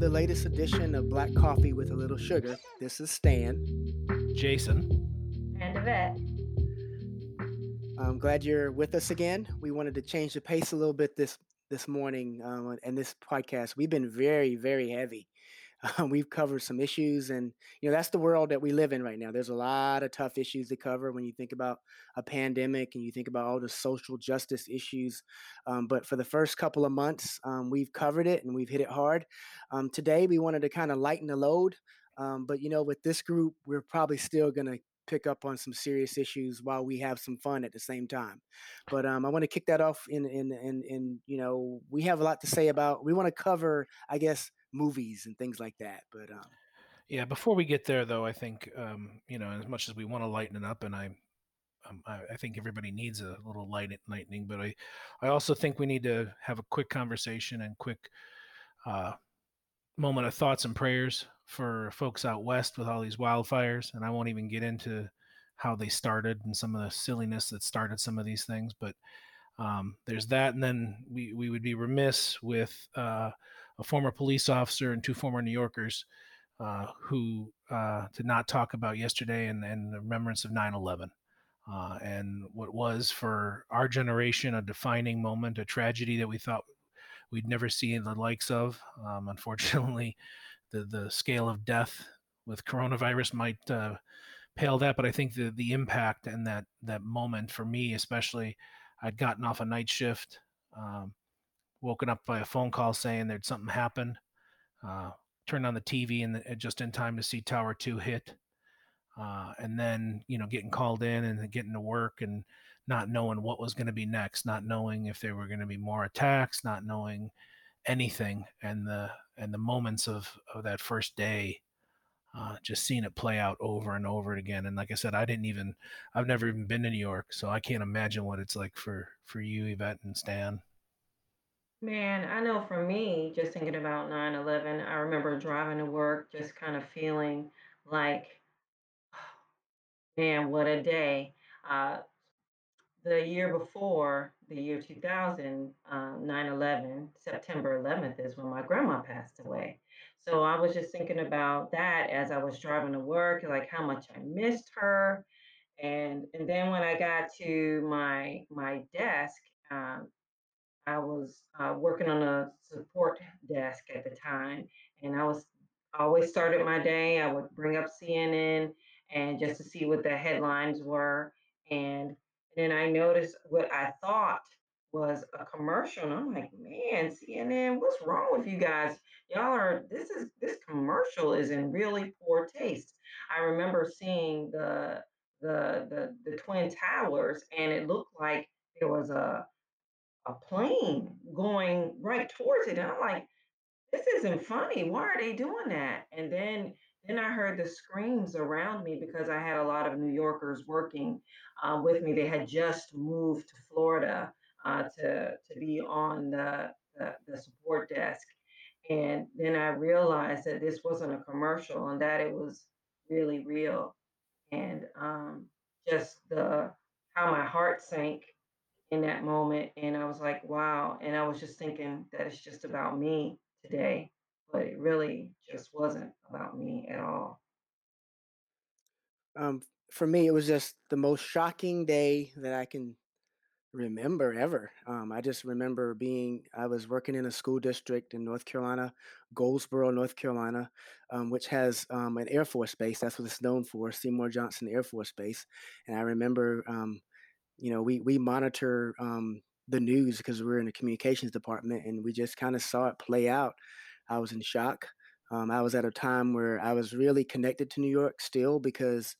the latest edition of Black Coffee with a Little Sugar. This is Stan. Jason. And Yvette. I'm glad you're with us again. We wanted to change the pace a little bit this this morning um, and this podcast. We've been very, very heavy we've covered some issues, and you know that's the world that we live in right now. There's a lot of tough issues to cover when you think about a pandemic and you think about all the social justice issues. Um, but for the first couple of months, um, we've covered it and we've hit it hard. Um, today, we wanted to kind of lighten the load, um, but you know, with this group, we're probably still going to pick up on some serious issues while we have some fun at the same time. But um, I want to kick that off in in in in you know we have a lot to say about. We want to cover, I guess, movies and things like that. But um, yeah, before we get there, though, I think um, you know as much as we want to lighten it up, and I, um, I, I think everybody needs a little light lightning, but I, I also think we need to have a quick conversation and quick. Uh, moment of thoughts and prayers for folks out west with all these wildfires and i won't even get into how they started and some of the silliness that started some of these things but um, there's that, and then we, we would be remiss with uh, a former police officer and two former New Yorkers uh, who uh, did not talk about yesterday and, and the remembrance of 9 11. Uh, and what was for our generation a defining moment, a tragedy that we thought we'd never see the likes of. Um, unfortunately, the, the scale of death with coronavirus might uh, pale that, but I think the, the impact and that, that moment for me, especially, I'd gotten off a night shift, um, woken up by a phone call saying there'd something happened. Uh, turned on the TV and the, just in time to see Tower Two hit. Uh, and then you know getting called in and getting to work and not knowing what was going to be next, not knowing if there were going to be more attacks, not knowing anything, and the and the moments of of that first day uh, just seeing it play out over and over again. And like I said, I didn't even, I've never even been to New York, so I can't imagine what it's like for for you, Yvette and Stan. Man, I know for me, just thinking about 9 11, I remember driving to work, just kind of feeling like, man, what a day. Uh, the year before, the year 2000, um, 9 11, September 11th is when my grandma passed away. So I was just thinking about that as I was driving to work, like how much I missed her. And and then when I got to my my desk, um, I was uh, working on a support desk at the time, and I was always started my day. I would bring up CNN and just to see what the headlines were, and then I noticed what I thought was a commercial, and I'm like, man, CNN, what's wrong with you guys? Y'all are this is this commercial is in really poor taste. I remember seeing the the the, the twin towers, and it looked like there was a a plane going right towards it, and I'm like, this isn't funny. Why are they doing that? And then then I heard the screams around me because I had a lot of New Yorkers working uh, with me. They had just moved to Florida uh, to to be on the, the, the support desk, and then I realized that this wasn't a commercial and that it was really real, and um, just the how my heart sank in that moment, and I was like, wow, and I was just thinking that it's just about me today but it really just wasn't about me at all. Um, for me, it was just the most shocking day that I can remember ever. Um, I just remember being, I was working in a school district in North Carolina, Goldsboro, North Carolina, um, which has um, an Air Force base. That's what it's known for, Seymour Johnson Air Force Base. And I remember, um, you know, we, we monitor um, the news because we're in the communications department and we just kind of saw it play out I was in shock. Um, I was at a time where I was really connected to New York still because,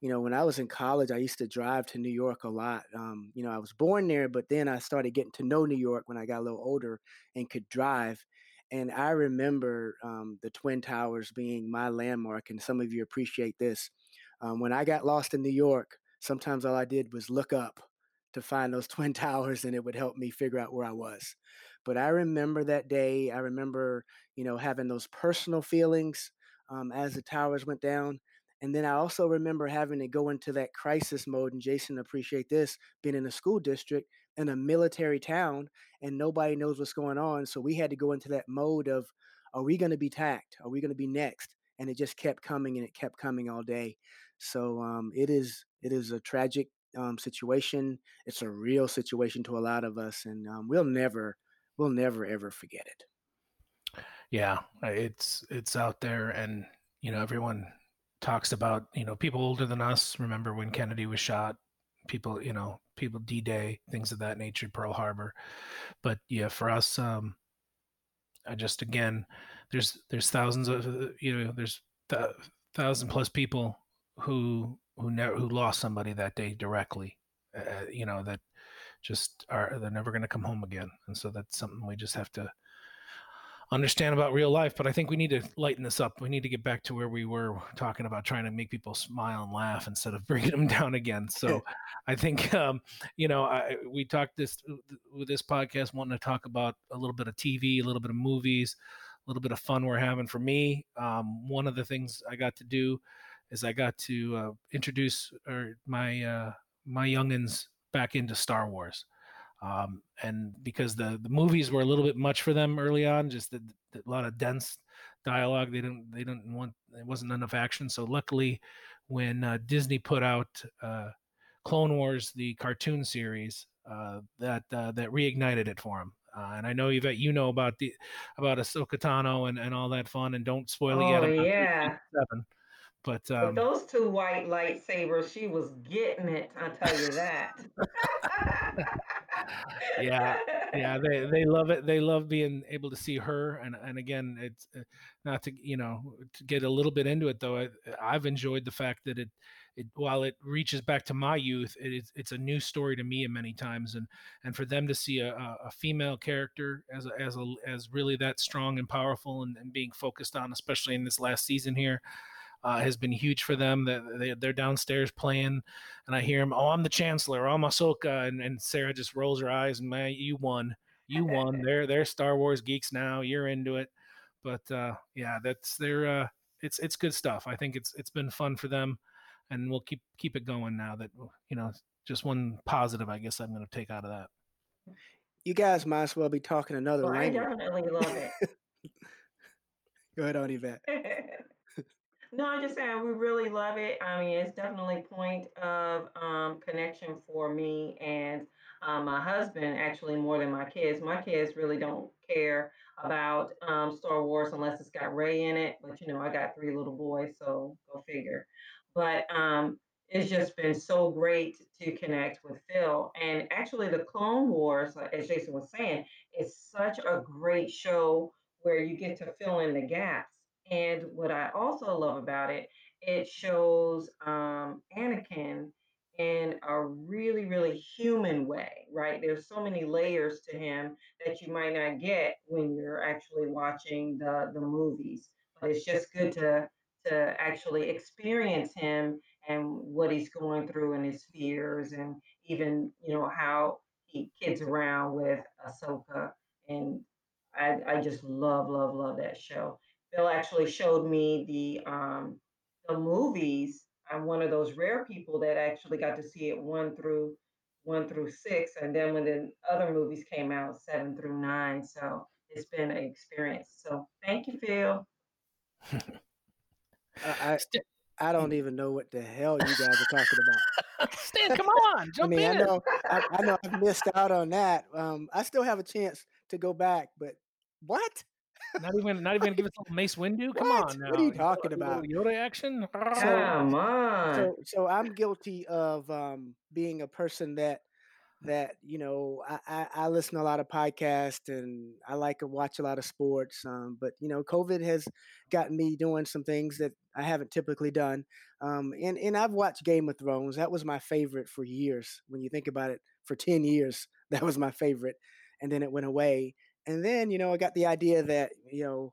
you know, when I was in college, I used to drive to New York a lot. Um, you know, I was born there, but then I started getting to know New York when I got a little older and could drive. And I remember um, the Twin Towers being my landmark, and some of you appreciate this. Um, when I got lost in New York, sometimes all I did was look up to find those twin towers and it would help me figure out where I was. But I remember that day. I remember, you know, having those personal feelings um, as the towers went down. And then I also remember having to go into that crisis mode. And Jason, appreciate this being in a school district in a military town and nobody knows what's going on. So we had to go into that mode of, are we going to be tacked? Are we going to be next? And it just kept coming and it kept coming all day. So um, it is it is a tragic um, situation. It's a real situation to a lot of us, and um, we'll never we'll never ever forget it. Yeah, it's it's out there, and you know everyone talks about you know people older than us remember when Kennedy was shot. People, you know, people D Day, things of that nature, Pearl Harbor. But yeah, for us, um, I just again, there's there's thousands of you know there's th- thousand plus people who who never who lost somebody that day directly. Uh, you know that just are they're never going to come home again, and so that's something we just have to understand about real life. But I think we need to lighten this up. We need to get back to where we were talking about trying to make people smile and laugh instead of bringing them down again. So I think um, you know I, we talked this with this podcast wanting to talk about a little bit of TV, a little bit of movies, a little bit of fun we're having. For me, um, one of the things I got to do is I got to uh, introduce or my uh, my youngins back into Star Wars. Um, and because the, the movies were a little bit much for them early on, just the, the, a lot of dense dialogue. They didn't they didn't want it wasn't enough action. So luckily, when uh, Disney put out uh, Clone Wars, the cartoon series, uh, that uh, that reignited it for them. Uh, and I know Yvette, you know about the about Ahsoka Tano and, and all that fun. And don't spoil oh, it yet. Oh yeah. Seven. But um, those two white lightsabers, she was getting it. I tell you that. yeah, yeah, they they love it. They love being able to see her, and and again, it's uh, not to you know to get a little bit into it though. I, I've enjoyed the fact that it it, while it reaches back to my youth, it is it's a new story to me many times, and and for them to see a, a female character as a, as a, as really that strong and powerful and, and being focused on, especially in this last season here, uh, has been huge for them. They, they're downstairs playing, and I hear them. Oh, I'm the chancellor. Oh, I'm Ahsoka, and, and Sarah just rolls her eyes and man, you won. You won. they're they're Star Wars geeks now. You're into it, but uh, yeah, that's they're uh, it's it's good stuff. I think it's it's been fun for them, and we'll keep keep it going now. That you know, just one positive. I guess I'm going to take out of that. You guys might as well be talking another well, language. I definitely love it. Go ahead on, Yvette. No, I'm just saying we really love it. I mean, it's definitely point of um, connection for me and um, my husband, actually more than my kids. My kids really don't care about um, Star Wars unless it's got Rey in it. But you know, I got three little boys, so go figure. But um, it's just been so great to connect with Phil. And actually, the Clone Wars, as Jason was saying, is such a great show where you get to fill in the gaps and what I also love about it, it shows um, Anakin in a really, really human way, right? There's so many layers to him that you might not get when you're actually watching the the movies. But it's just good to to actually experience him and what he's going through and his fears and even you know how he kids around with Ahsoka and I, I just love love love that show Bill actually showed me the um, the movies. I'm one of those rare people that actually got to see it one through one through six, and then when the other movies came out, seven through nine. So it's been an experience. So thank you, Phil. I, I don't even know what the hell you guys are talking about. Stan, come on, jump I mean, in. I know, I, I know, I've missed out on that. Um, I still have a chance to go back, but what? Not even not even gonna give us a little Mace Windu. Come What? on now. What are you talking about? Yoda action. Come on. So, so I'm guilty of um, being a person that that you know I, I, I listen to a lot of podcasts and I like to watch a lot of sports. Um, but you know, COVID has gotten me doing some things that I haven't typically done. Um, and and I've watched Game of Thrones. That was my favorite for years. When you think about it, for ten years, that was my favorite, and then it went away. And then you know, I got the idea that you know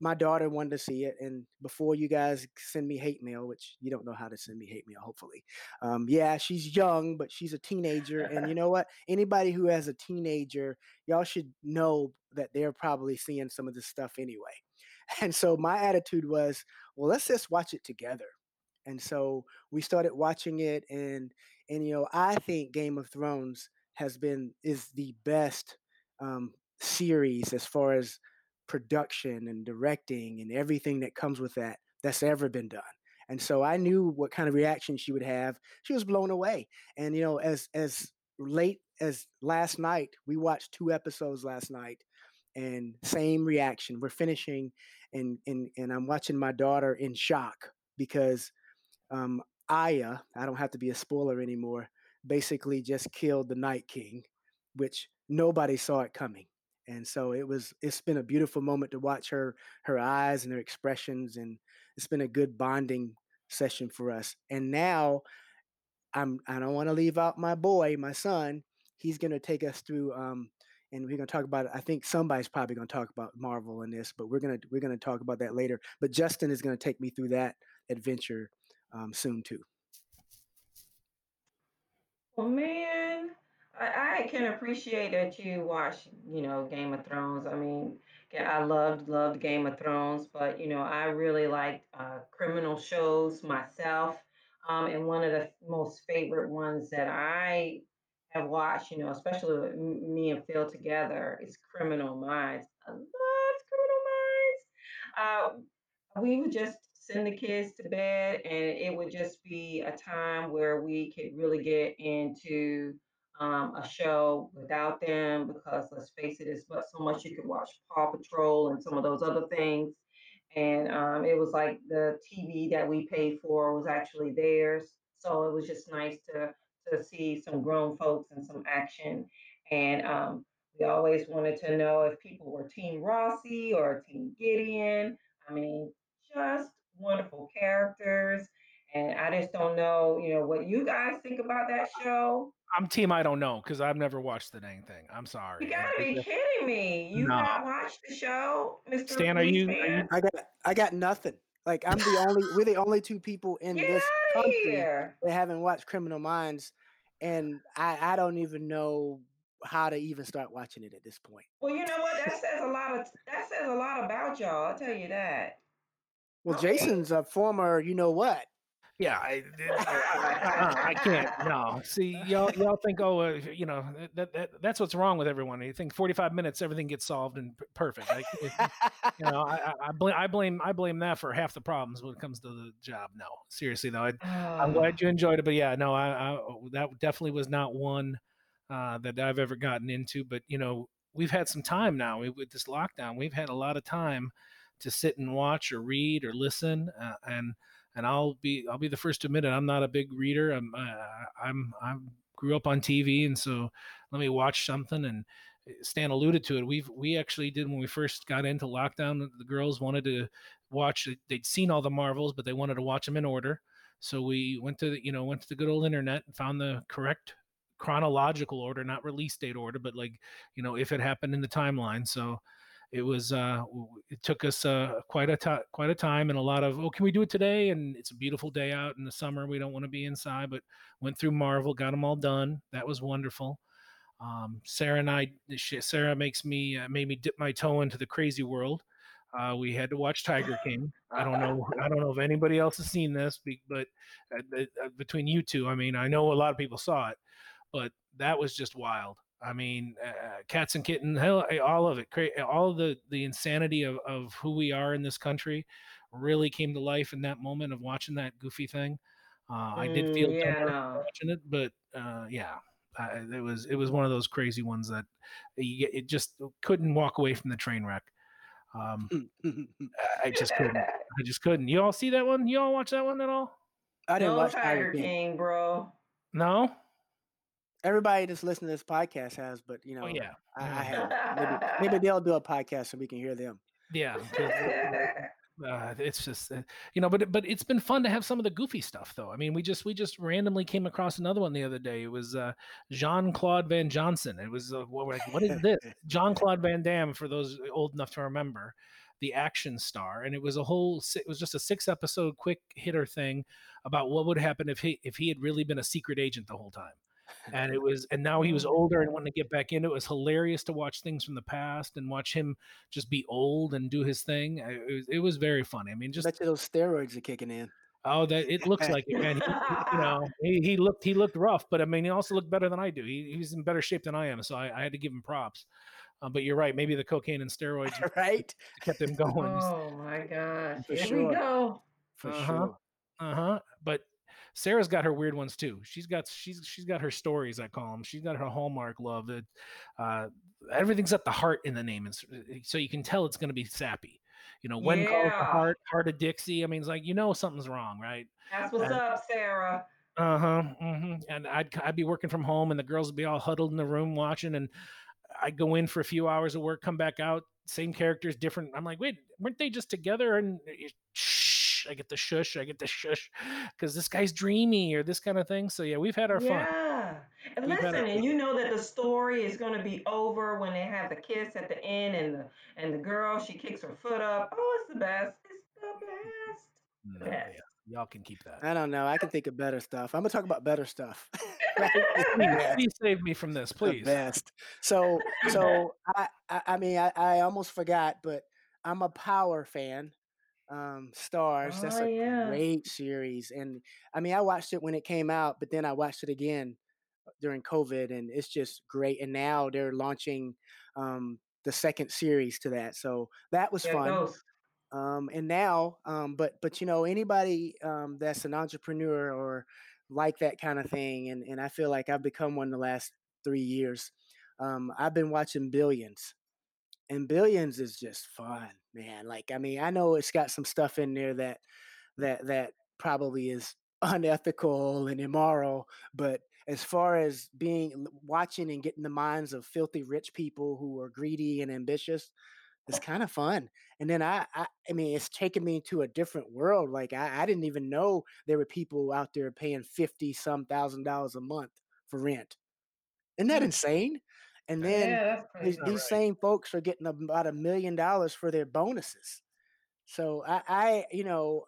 my daughter wanted to see it and before you guys send me hate mail which you don't know how to send me hate mail hopefully um, yeah she's young but she's a teenager and you know what? Anybody who has a teenager y'all should know that they're probably seeing some of this stuff anyway. And so my attitude was well let's just watch it together. And so we started watching it and and you know i think game of thrones has been is the best um, series as far as production and directing and everything that comes with that that's ever been done. And so I knew what kind of reaction she would have. She was blown away. And you know, as as late as last night, we watched two episodes last night and same reaction. We're finishing and and and I'm watching my daughter in shock because um Arya, I don't have to be a spoiler anymore, basically just killed the Night King, which nobody saw it coming. And so it was it's been a beautiful moment to watch her her eyes and her expressions and it's been a good bonding session for us. And now I'm I don't want to leave out my boy, my son. He's going to take us through um and we're going to talk about I think somebody's probably going to talk about Marvel in this, but we're going to we're going to talk about that later. But Justin is going to take me through that adventure um, soon too. Well, man, I, I can appreciate that you watch, you know, Game of Thrones. I mean, I loved loved Game of Thrones, but you know, I really like uh, criminal shows myself. Um, and one of the most favorite ones that I have watched, you know, especially with me and Phil together, is Criminal Minds. I love Criminal Minds. Uh, we would just send the kids to bed, and it would just be a time where we could really get into um, a show without them because let's face it, it's but so much you could watch Paw Patrol and some of those other things. And um, it was like the TV that we paid for was actually theirs. So it was just nice to to see some grown folks and some action. And um, we always wanted to know if people were Team Rossi or Team Gideon. I mean, just wonderful characters. And I just don't know, you know, what you guys think about that show. I'm team. I don't know because I've never watched the dang thing. I'm sorry. You gotta be kidding me! You no. not watched the show, Mr. Stan? Are you, are you, I got. I got nothing. Like I'm the only. we're the only two people in Get this country here. that haven't watched Criminal Minds, and I, I don't even know how to even start watching it at this point. Well, you know what? That says a lot of. That says a lot about y'all. I'll tell you that. Well, okay. Jason's a former. You know what? Yeah, I, I, I, can't. No, see, y'all, y'all think, oh, uh, you know, that, that that's what's wrong with everyone. You think forty-five minutes, everything gets solved and perfect. Like, you know, I, I, blame, I blame, I blame that for half the problems when it comes to the job. No, seriously though, I, am glad you enjoyed it, but yeah, no, I, that definitely was not one uh, that I've ever gotten into. But you know, we've had some time now with this lockdown. We've had a lot of time to sit and watch or read or listen, uh, and and I'll be I'll be the first to admit it. I'm not a big reader. I'm I, I'm I'm grew up on TV, and so let me watch something. And eh, Stan alluded to it. We've we actually did when we first got into lockdown. The girls wanted to watch. They'd seen all the Marvels, but they wanted to watch them in order. So we went to the, you know went to the good old internet and found the correct chronological order, not release date order, but like you know if it happened in the timeline. So it was uh, it took us uh, quite a t- quite a time and a lot of oh can we do it today and it's a beautiful day out in the summer we don't want to be inside but went through Marvel got them all done that was wonderful. Um, Sarah and I Sarah makes me uh, made me dip my toe into the crazy world. Uh, we had to watch Tiger King. I don't know. I don't know if anybody else has seen this, but uh, uh, between you two, I mean, I know a lot of people saw it, but that was just wild. I mean, uh, cats and kittens, hell, eh, all of it, all of the the insanity of of who we are in this country, really came to life in that moment of watching that goofy thing. Uh, I did feel mm, yeah, watching it, but uh, yeah, I, it was it was one of those crazy ones that you, it just couldn't walk away from the train wreck. Um, I just couldn't. I just couldn't. You all see that one? You all watch that one at all? I didn't no watch Tiger King, King, bro. No everybody that's listening to this podcast has, but you oh, know, oh, yeah, I, I have. Maybe, maybe they'll do a podcast so we can hear them. Yeah. Uh, it's just uh, you know but but it's been fun to have some of the goofy stuff though i mean we just we just randomly came across another one the other day it was uh, jean-claude van johnson it was uh, what, like, what is this jean-claude van damme for those old enough to remember the action star and it was a whole it was just a six episode quick hitter thing about what would happen if he if he had really been a secret agent the whole time and it was and now he was older and wanted to get back into it. It was hilarious to watch things from the past and watch him just be old and do his thing. It was, it was very funny. I mean, just I bet you those steroids are kicking in. Oh, that it looks like it, man. He, you know, he, he, looked he looked rough, but I mean, he also looked better than I do. He, he's in better shape than I am, so I, I had to give him props. Uh, but you're right. Maybe the cocaine and steroids right? kept him going. Oh my gosh. For Here sure. we go. For Uh-huh. sure. Uh huh. But Sarah's got her weird ones too. She's got she's she's got her stories. I call them. She's got her hallmark love. That uh, everything's at the heart in the name, and so you can tell it's going to be sappy. You know, when calls the heart, Hart of Dixie. I mean, it's like you know something's wrong, right? That's what's And- up, Sarah. Uh huh. hmm And I'd I'd be working from home, and the girls would be all huddled in the room watching, and I'd go in for a few hours of work, come back out, same characters, different. I'm like, wait, weren't they just together? And you- I get the shush, I get the shush, because this guy's dreamy or this kind of thing. So yeah, we've had our fun. Yeah. And We've listen, a- and you know that the story is going to be over when they have the kiss at the end and the and the girl she kicks her foot up. Oh, it's the best. It's the best. No, Yes. yeah, y'all can keep that. I don't know. I can think of better stuff. I'm gonna talk about better stuff. Please, save me from this, please. the please. best. So so I, I I mean I, I almost forgot, but I'm a Power fan. Um, Stars. That's Oh, a yeah. great series, and I mean I watched it when it came out, but then I watched it again during COVID, and it's just great. And now they're launching um, the second series to that, so that was fun um, and now um, but but you know anybody um, that's an entrepreneur or like that kind of thing and, and i feel like i've become one the last three years um, i've been watching billions and billions is just fun man like i mean i know it's got some stuff in there that that that probably is unethical and immoral but as far as being watching and getting the minds of filthy rich people who are greedy and ambitious it's kind of fun and then I, I i mean it's taken me to a different world like I, I didn't even know there were people out there paying 50 some thousand dollars a month for rent isn't that Hmm. insane and then yeah, these, these right. same folks are getting about a million dollars for their bonuses so i i you know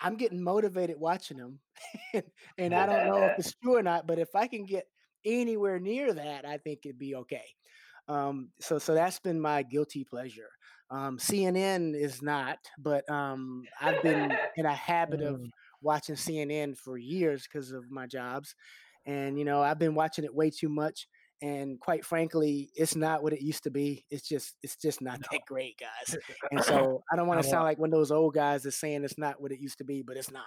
i'm getting motivated watching them and, and i don't know if it's true or not but if i can get anywhere near that i think it'd be okay um, so so that's been my guilty pleasure. Um, CNN is not, but um, I've been in a habit of Mm. watching CNN for years because of my jobs, and you know I've been watching it way too much. And quite frankly, it's not what it used to be. It's just it's just not No. that great, guys. And so I don't want to sound like one of those old guys that's saying it's not what it used to be, but it's not.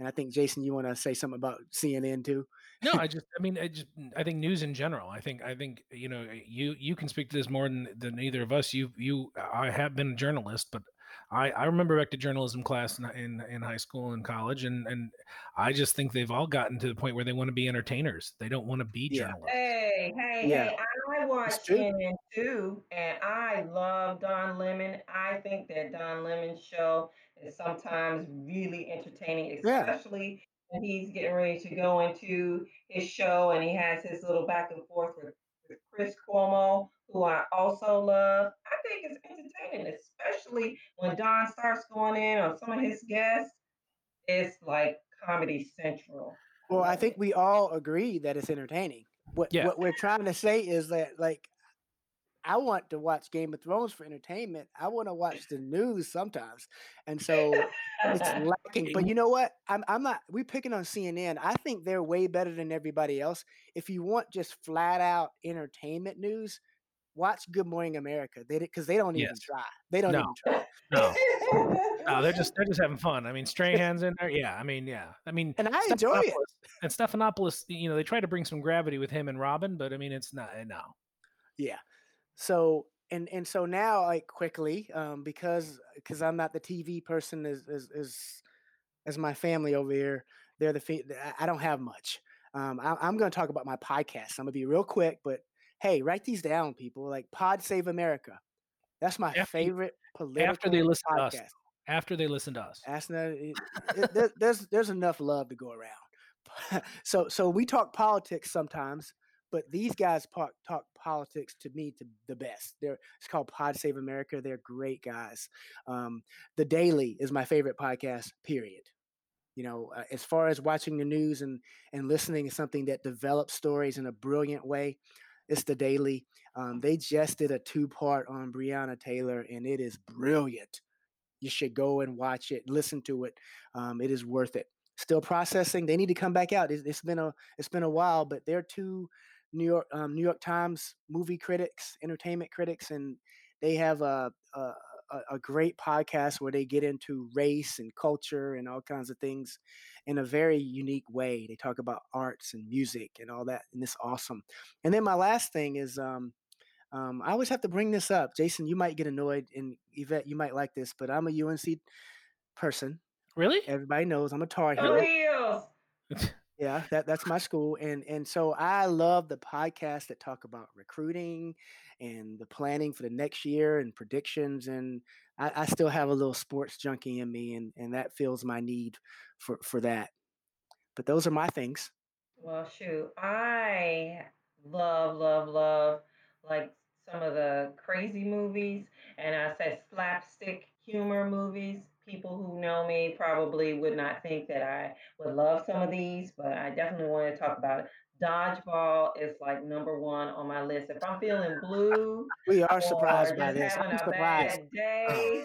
And I think Jason, you want to say something about CNN too? no i just i mean i just mm, i think news in general i think i think you know eh, you you can speak to this more than than either of us you you i have been a journalist but i i remember back to journalism class in in, in high school and college and and i just think they've all gotten to the point where they want to be entertainers they don't want to be Yeah. journalists Hey, hey, Yeah. hey, I watch true. CNN too, and I love Don Lemon. I think that Don Lemon's show is sometimes really entertaining, Yeah. especially when he's getting ready to go into his show and he has his little back and forth with, with Chris Cuomo, who I also love. I think it's entertaining, especially when Don starts going in on some of his guests. It's like Comedy Central. Well, I think we all agree that it's entertaining. What Yeah. what we're trying to say is that like I want to watch Game of Thrones for entertainment. I want to watch the news sometimes. And so it's lacking. But you know what? I'm I'm not We're picking on CNN. I think they're way better than everybody else. If you want just flat out entertainment news, watch Good Morning America. They because they don't even Yes. try. They don't No. even try. no no they're just they're just having fun i mean strahan's in there yeah i mean yeah i mean And I enjoy it. Stephanopoulos- and stephanopoulos you know they try to bring some gravity with him and robin but i mean it's not eh, no Yeah. So and and so now like quickly um because because I'm not the TV person as as as, as my family over here they're the I- don't have much. Um I, I'm going to talk about my podcast. I'm going to be real quick but hey, write these down people like Pod Save America. That's my After favorite political after they listen to us after they listen to us That's not, it, it- there- there's there's enough love to go around. so so we talk politics sometimes, but these guys talk talk politics to me to the best. They're it's called Pod Save America. They're great guys. Um, the Daily is my favorite podcast. Period. You know, uh, as far as watching the news and and listening to something that develops stories in a brilliant way, it's the Daily. Um, they just did a two part on Breonna Taylor, and it is brilliant you should go and watch it listen to it um, it is worth it still processing they need to come back out it's, it's been a it's been a while but they're two New York um, New York Times movie critics, entertainment critics, and they have a, a a great podcast where they get into race and culture and all kinds of things in a very unique way. They talk about arts and music and all that, and it's awesome. And then my last thing is um, um, I always have to bring this up. Jason, you might get annoyed, and Yvette, you might like this, but I'm a UNC person. Really? Everybody knows I'm a Tar Heel. heels. Yeah, that that's my school, and and so I love the podcasts that talk about recruiting and the planning for the next year and predictions. And I, I still have a little sports junkie in me, and and that fills my need for for that. But those are my things. Well, shoot, I love, love, love like some of the crazy movies, and I said slapstick humor movies. People who know me probably would not think that I would love some of these, but I definitely want to talk about it. Dodgeball is like number one on my list. If I'm feeling blue We are surprised by this. having I'm a surprised. bad day, oh.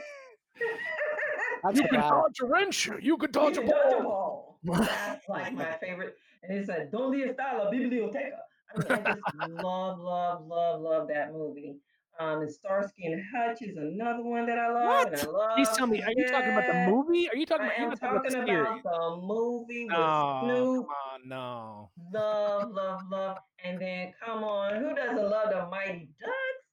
I'm You can dodge a wrench. You can dodge a You dodge a ball. ball. That's like my favorite. And it said, ¿Dónde está la biblioteca? I mean, I just love, love, love, love that movie. Um, and Starsky and Hutch is another one that I love, and I What? Please tell me. Are you talking about the movie? Are you talking I about? You're am talking about the about the movie with No, Snoop. come on, no. Love, love, love. And then come on, who doesn't love the Mighty Ducks?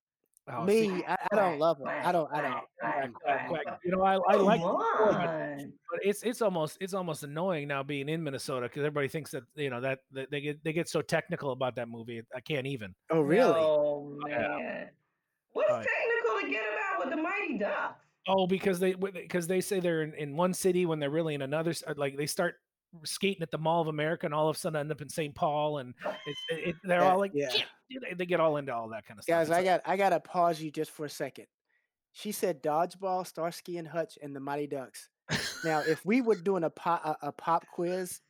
Oh, see, Me, I, I don't love them. I don't. I don't. quack, quack, quack. You know, I, I like Come but it's it's almost it's almost annoying now being in Minnesota because everybody thinks that you know that, that they get they get so technical about that movie. I can't even. oh, really? No, Yeah. Man. What's yeah. technical to get about with the Mighty Ducks? Oh, because they because they say they're in, in one city when they're really in another. Like they start skating at the Mall of America and all of a sudden end up in St. Paul, and it's it, it- they're That- all like, yeah. "Yeah," they, they get all into all that kind of stuff. Guys, It's I like, got I gotta pause you just for a second. She said dodgeball, Starsky and Hutch, and the Mighty Ducks. Now, if we were doing a pop a, a pop quiz,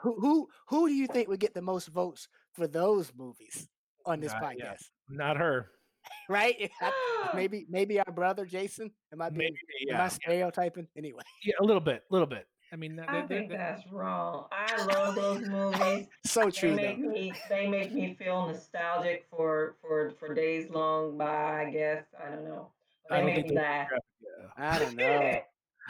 who who who do you think would get the most votes for those movies on this Uh, podcast? yeah. not her. Right? maybe maybe our brother Jason. Am I being Maybe am I stereotyping? Anyway, yeah, a little bit, a little bit. I mean, I they- they- think they- that's wrong. I love those movies. so They true make though. me they make me feel nostalgic for for for days long by, I guess. I don't know. But I they don't make me laugh. yeah. I don't know.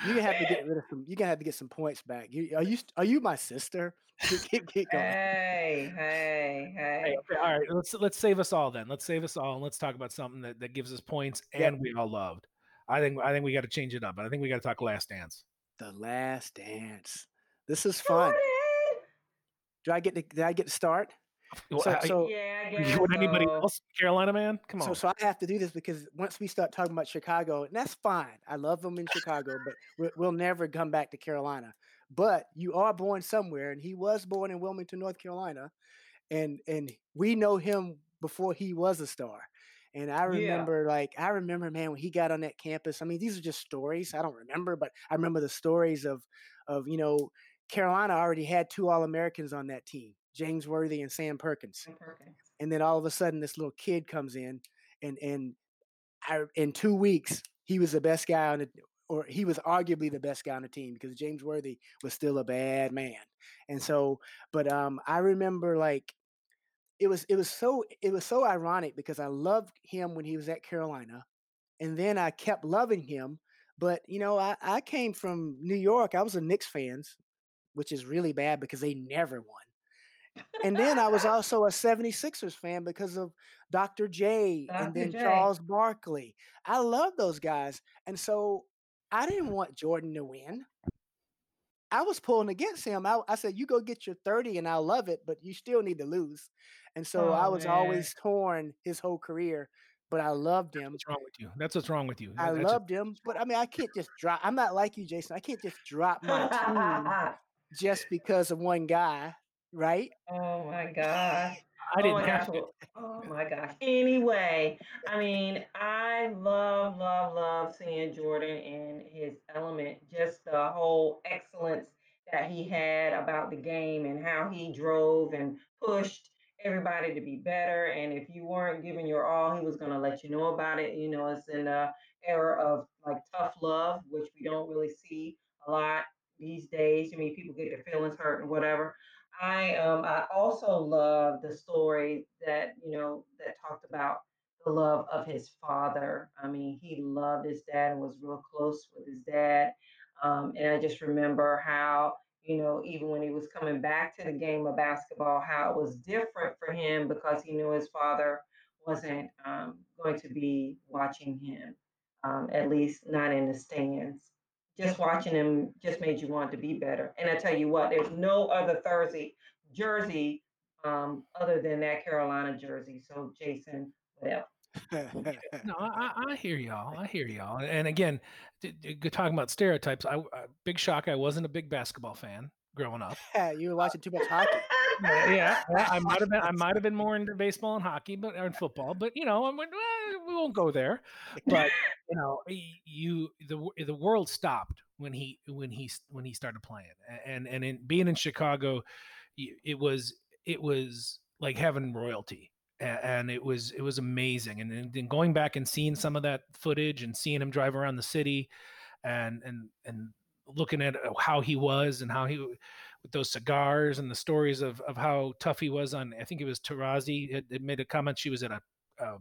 You gonna have to get rid of some. You gonna have to get some points back. You are you are you my sister? Get, get, get going. Hey, hey, Hey, hey. okay, all right, let's let's save us all then. Let's save us all and let's talk about something that, that gives us points Yep. and we all loved. I think I think we got to change it up. I think we got to talk Last Dance. The Last Dance. This is fun. Do I get to? Did I get to start? Well, So I- so Yeah, I you guess would anybody else, Carolina man? Come on. so so I have to do this because once we start talking about Chicago, and that's fine. I love them in Chicago, but we'll, we'll never come back to Carolina. But you are born somewhere, and he was born in Wilmington, North Carolina, and and we know him before he was a star. And I Yeah. remember, like, I remember, man, when he got on that campus. I mean, these are just stories. I don't remember, but I remember the stories of, of you know, Carolina already had two All Americans on that team, James Worthy and Sam Perkins. Sam Perkins. And then all of a sudden, this little kid comes in, and and I, in two weeks, he was the best guy on the, or he was arguably the best guy on the team because James Worthy was still a bad man. And so, but um, I remember like it was it was so it was so ironic because I loved him when he was at Carolina, and then I kept loving him. But you know, I, I came from New York. I was a Knicks fans, which is really bad because they never won. And then I was also a 76ers fan because of Dr. J and then J. Charles Barkley. I love those guys. And so I didn't want Jordan to win. I was pulling against him. I, I said, You go get your 30 and I'll love it, but you still need to lose. And so I Oh, was man. always torn his whole career, but I loved That's him. what's wrong with you? That's what's wrong with you. I That's loved him, but I mean, I can't just drop. I'm not like you, Jason. I can't just drop my team just because of one guy, right? oh my gosh. I oh didn't my have gosh. to. Oh my gosh. Anyway, I mean, I love, love, love seeing Jordan in his element. Just the whole excellence that he had about the game and how he drove and pushed everybody to be better. And if you weren't giving your all, he was going to let you know about it. You know, it's in the era of like tough love, which we don't really see a lot these days. I mean, people get their feelings hurt and whatever. I um I also love the story that you know that talked about the love of his father. I mean, he loved his dad and was real close with his dad. Um, and I just remember how you know even when he was coming back to the game of basketball, how it was different for him because he knew his father wasn't um, going to be watching him, um, at least not in the stands just watching him just made you want to be better. And I tell you what, there's no other Thursday jersey um, other than that Carolina jersey. So Jason, whatever. no, I, I, hear y'all. I hear y'all. And again, talking about stereotypes, I, I, big shock. I wasn't a big basketball fan growing up. Yeah, you were watching too much hockey. yeah, yeah, I might have been. I might have been more into baseball and hockey, but or football. But you know, I mean, we won't go there. But you know, you the the world stopped when he when he when he started playing, and and in being in Chicago, it was it was like having royalty and it was it was amazing and then going back and seeing some of that footage and seeing him drive around the city and and and looking at uh, how he was and how he with those cigars and the stories of of how tough he was on I think it was Taurasi had, made a comment she was at a, a,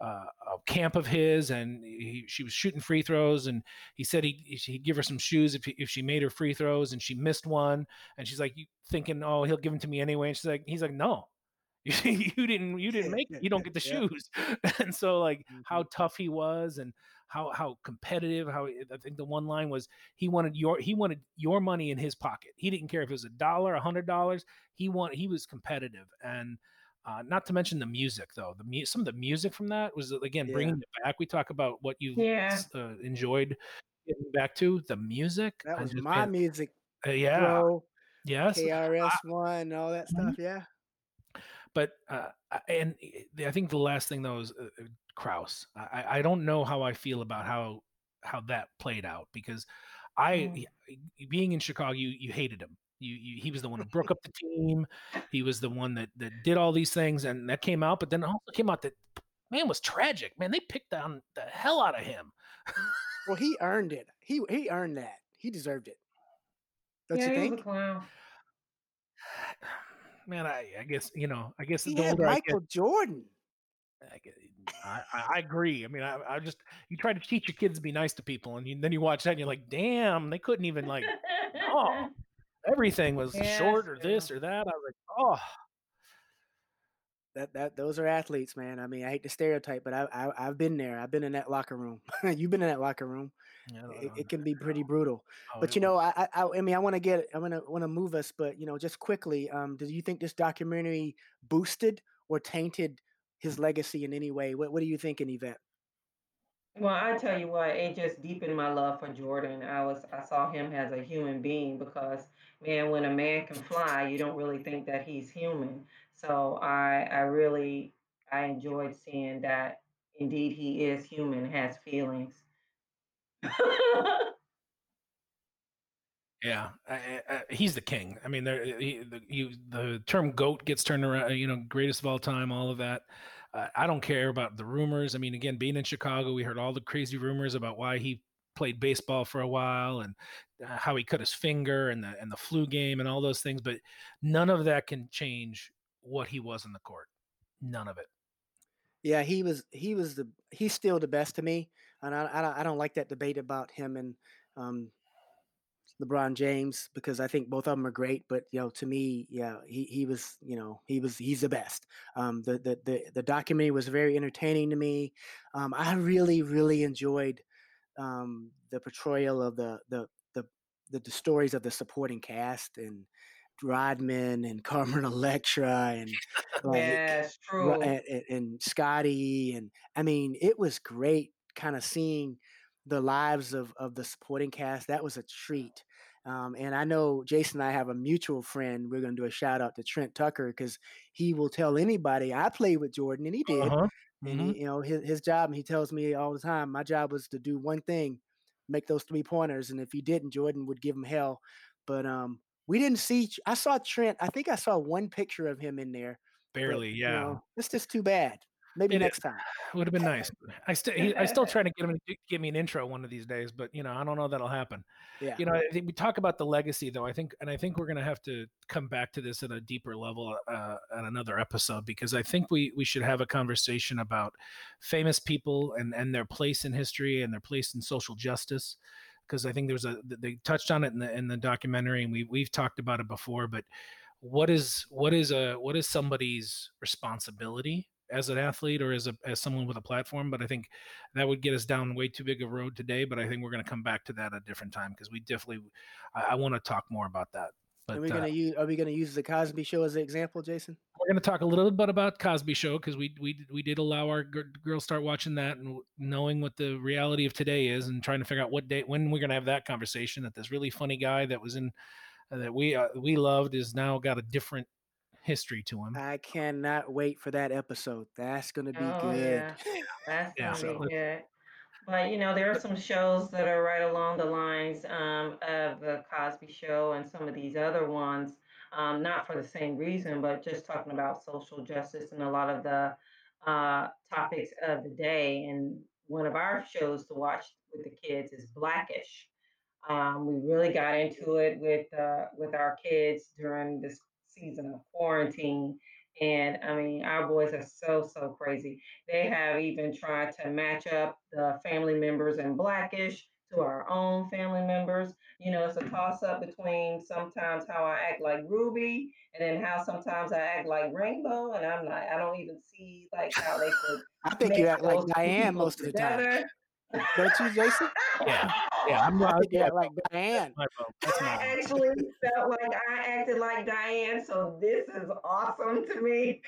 a camp of his and he, she was shooting free throws and he said he he'd give her some shoes if he, if she made her free throws and she missed one and she's like thinking oh he'll give them to me anyway? And she's like he's like no. You didn't you didn't make it. you don't get the shoes. And so like mm-hmm. how tough he was and how how competitive how i think the one line was he wanted your he wanted your money in his pocket. He didn't care if it was a dollar a hundred dollars. He want he was competitive. And uh, not to mention the music though the mu- some of the music from that was again yeah. bringing it back we talk about what you yeah. uh, enjoyed getting back to the music that was my music uh, yeah Bro, yes krs one all that stuff mm-hmm. yeah but uh, and I think the last thing though is uh, uh I, I don't know how I feel about how how that played out because I mm. being in Chicago, you you hated him. You, you, he was the one who broke up the team. He was the one that that did all these things, and that came out. But then also came out that man was tragic. Man, they picked down the hell out of him. well, he earned it. He he earned that. He deserved it. Don't yeah, you think? man, I, I guess you know, I guess he the had Michael get, Jordan. I, I, I, agree. I mean, I, I, just you try to teach your kids to be nice to people, and you, then you watch that, and you're like, damn, they couldn't even like, oh, everything was yeah, short or this or that. I was like, oh, that that those are athletes, man. I mean, I hate to stereotype, but I, I have been there. I've been in that locker room. You've been in that locker room. Yeah, it, it, can be pretty brutal. Oh, but you know, I, I I mean, I want to get I want to want to move us, but you know, just quickly, um, do you think this documentary boosted or tainted his legacy in any way? What What do you think, Yvette? Well, I tell you what, it just deepened my love for Jordan. I was I saw him as a human being because man, when a man can fly, you don't really think that he's human. So I I really I enjoyed seeing that indeed he is human, has feelings. Yeah, I, I, he's the king. I mean, there, he, the, you, the term "goat" gets turned around. You know, greatest of all time, all of that. Uh, I don't care about the rumors. I mean, again, being in Chicago, we heard all the crazy rumors about why he played baseball for a while and uh, how he cut his finger and the and the flu game and all those things. But none of that can change what he was in the court. None of it. Yeah, he was. He was the. He's still the best to me, and I. I don't like that debate about him and um, LeBron James because I think both of them are great. But you know, to me, yeah, he, he was you know he was he's the best. Um, the, the the the documentary was very entertaining to me. Um, I really really enjoyed um, the portrayal of the the the the, the stories of the supporting cast and Rodman and Carmen Electra and like, yes, true. And, and, and Scottie and I mean it was great kind of seeing the lives of of the supporting cast. That was a treat. Um, and I know Jason and I have a mutual friend. We're going to do a shout out to Trent Tucker because he will tell anybody I played with Jordan, and he did. Uh-huh. Mm-hmm. And he, you know his his job, and he tells me all the time, my job was to do one thing, make those three pointers, and if he didn't, Jordan would give him hell. But um, we didn't see. I saw Trent. I think I saw one picture of him in there. Barely, but, yeah. You know, it's just too bad. Maybe It next time. would have been nice. I still I still trying to get him to give me an intro one of these days, but you know I don't know that'll happen. Yeah. You know, I think we talk about the legacy though. I think, and I think we're going to have to come back to this at a deeper level uh, at another episode because I think we we should have a conversation about famous people and and their place in history and their place in social justice. Because I think there's a they touched on it in the in the documentary and we we've talked about it before, but what is what is a what is somebody's responsibility as an athlete or as a as someone with a platform but i think that would get us down way too big a road today but i think we're going to come back to that at a different time because we definitely i, I want to talk more about that but are we uh, gonna use are we gonna use the Cosby show as an example, Jason? we're going to talk a little bit about cosby show because we we we did allow our gir- girls start watching that and knowing what the reality of today is and trying to figure out what day when we're going to have that conversation that this really funny guy that was in uh, that we uh, we loved is now got a different history to him I cannot wait for that episode. That's gonna be Oh, good. yeah. That's Yeah, gonna so be good. But you know, there are some shows that are right along the lines um, of the Cosby Show and some of these other ones, um, not for the same reason, but just talking about social justice and a lot of the uh, topics of the day. And one of our shows to watch with the kids is Blackish. Um, we really got into it with uh, with our kids during this season of quarantine, and I mean, our boys are so so crazy. They have even tried to match up the family members in Blackish to our own family members. You know, it's a toss up between sometimes how I act like Ruby and then how sometimes I act like Rainbow, and I'm not. I don't even see like how they could I think you act like those two Diane most of the time. together. Don't you, Jason? Yeah. Yeah i'm not think you like Diane. That's my I actually felt like I acted like Diane, so this is awesome to me.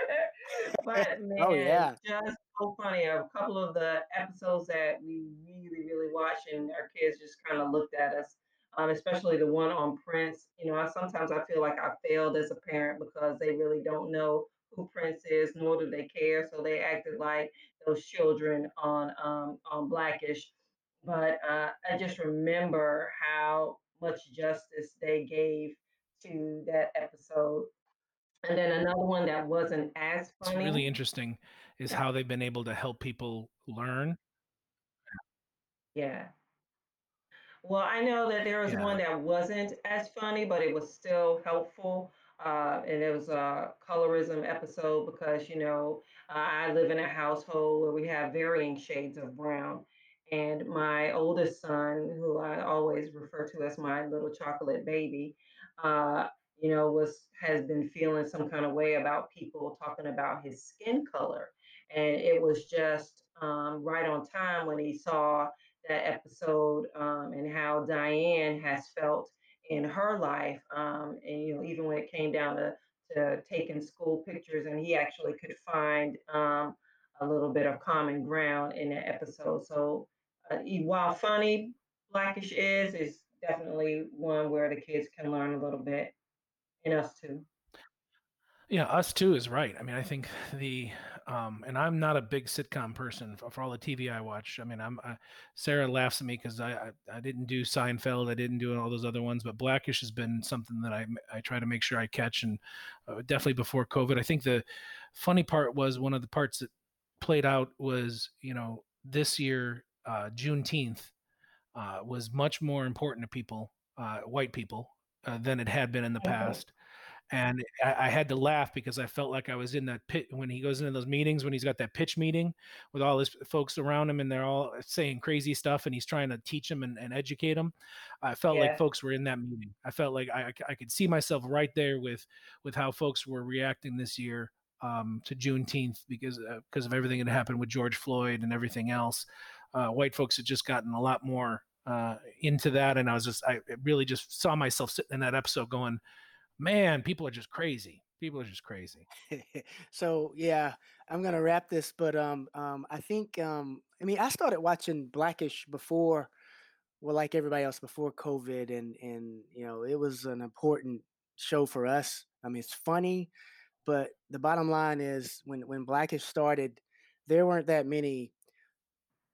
but man, Oh, yeah. just so funny. A couple of the episodes that we really, really watched, and our kids just kind of looked at us. Um, especially the one on Prince. You know, I sometimes I feel like I failed as a parent because they really don't know who Prince is, nor do they care. So they acted like those children on um, on Blackish but uh, I just remember how much justice they gave to that episode. And then another one that wasn't as funny. It's really interesting is how they've been able to help people learn. Yeah. Well, I know that there was Yeah. one that wasn't as funny, but it was still helpful. Uh, and it was a colorism episode because, you know, I live in a household where we have varying shades of brown. And my oldest son, who I always refer to as my little chocolate baby, uh, you know, was has been feeling some kind of way about people talking about his skin color. And it was just um, right on time when he saw that episode um, and how Diane has felt in her life. Um, and, you know, even when it came down to, to taking school pictures, and he actually could find um, a little bit of common ground in that episode. So, uh, while funny, Blackish is, is definitely one where the kids can learn a little bit, and us too. Yeah, us too is right. I mean, I think the um, and I'm not a big sitcom person for, for all the TV I watch. I mean, I'm uh, Sarah laughs at me because I, I I didn't do Seinfeld, I didn't do all those other ones, but Blackish has been something that I I try to make sure I catch, and uh, definitely before COVID. I think the funny part was one of the parts that played out was you know this year uh, Juneteenth uh, was much more important to people, uh, white people, uh, than it had been in the Mhm. past and I, I had to laugh because I felt like I was in that pit when he goes into those meetings when he's got that pitch meeting with all his folks around him and they're all saying crazy stuff and he's trying to teach them and, and educate them. I felt Yeah. like folks were in that meeting. I felt like I, I could see myself right there with with how folks were reacting this year um, to Juneteenth because uh, because of everything that happened with George Floyd and everything else. Uh, white folks had just gotten a lot more uh, into that, and I was just I really just saw myself sitting in that episode going man, people are just crazy. People are just crazy. so yeah, I'm gonna wrap this, but um, um, I think um, I mean, I started watching Blackish before, well, like everybody else before COVID, and and you know, it was an important show for us. I mean, it's funny, but the bottom line is when when Blackish started, there weren't that many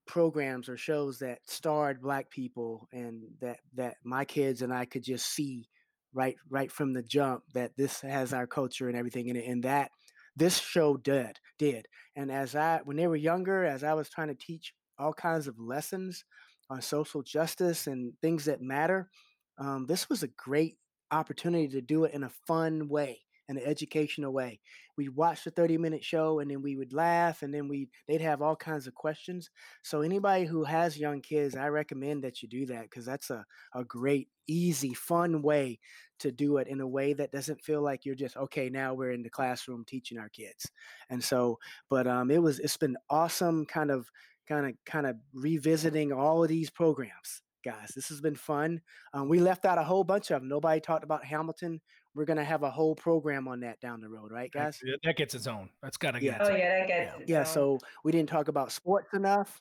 programs or shows that starred black people and that that my kids and I could just see right right from the jump that this has our culture and everything in it and that this show did did. And as I when they were younger, as I was trying to teach all kinds of lessons on social justice and things that matter, um, this was a great opportunity to do it in a fun way, in an educational way. We watched the 30 minute show and then we would laugh and then we they'd have all kinds of questions. So anybody who has young kids, I recommend that you do that because that's a, a great, easy, fun way to do it in a way that doesn't feel like you're just okay, now we're in the classroom teaching our kids. And so, but um it was it's been awesome kind of kind of kind of revisiting all of these programs guys. This has been fun. Um, we left out a whole bunch of them. Nobody talked about Hamilton. We're gonna have a whole program on that down the road, right, guys? that gets its own. That's got to Yeah. get Oh own. yeah, that Yeah. gets its Yeah. own. So we didn't talk about sports enough,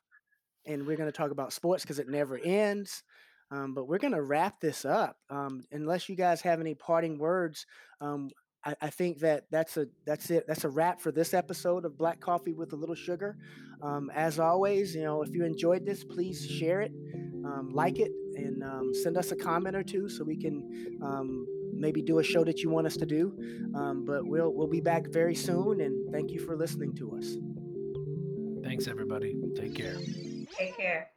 and we're gonna talk about sports because it never ends. Um, but we're gonna wrap this up. Um, unless you guys have any parting words, um, I, I think that that's a that's it. That's a wrap for this episode of Black Coffee with a Little Sugar. Um, as always, you know, if you enjoyed this, please share it, um, like it, and um, send us a comment or two so we can um, maybe do a show that you want us to do. Um, but we'll we'll be back very soon, and thank you for listening to us. Thanks, everybody. Take care. Take care.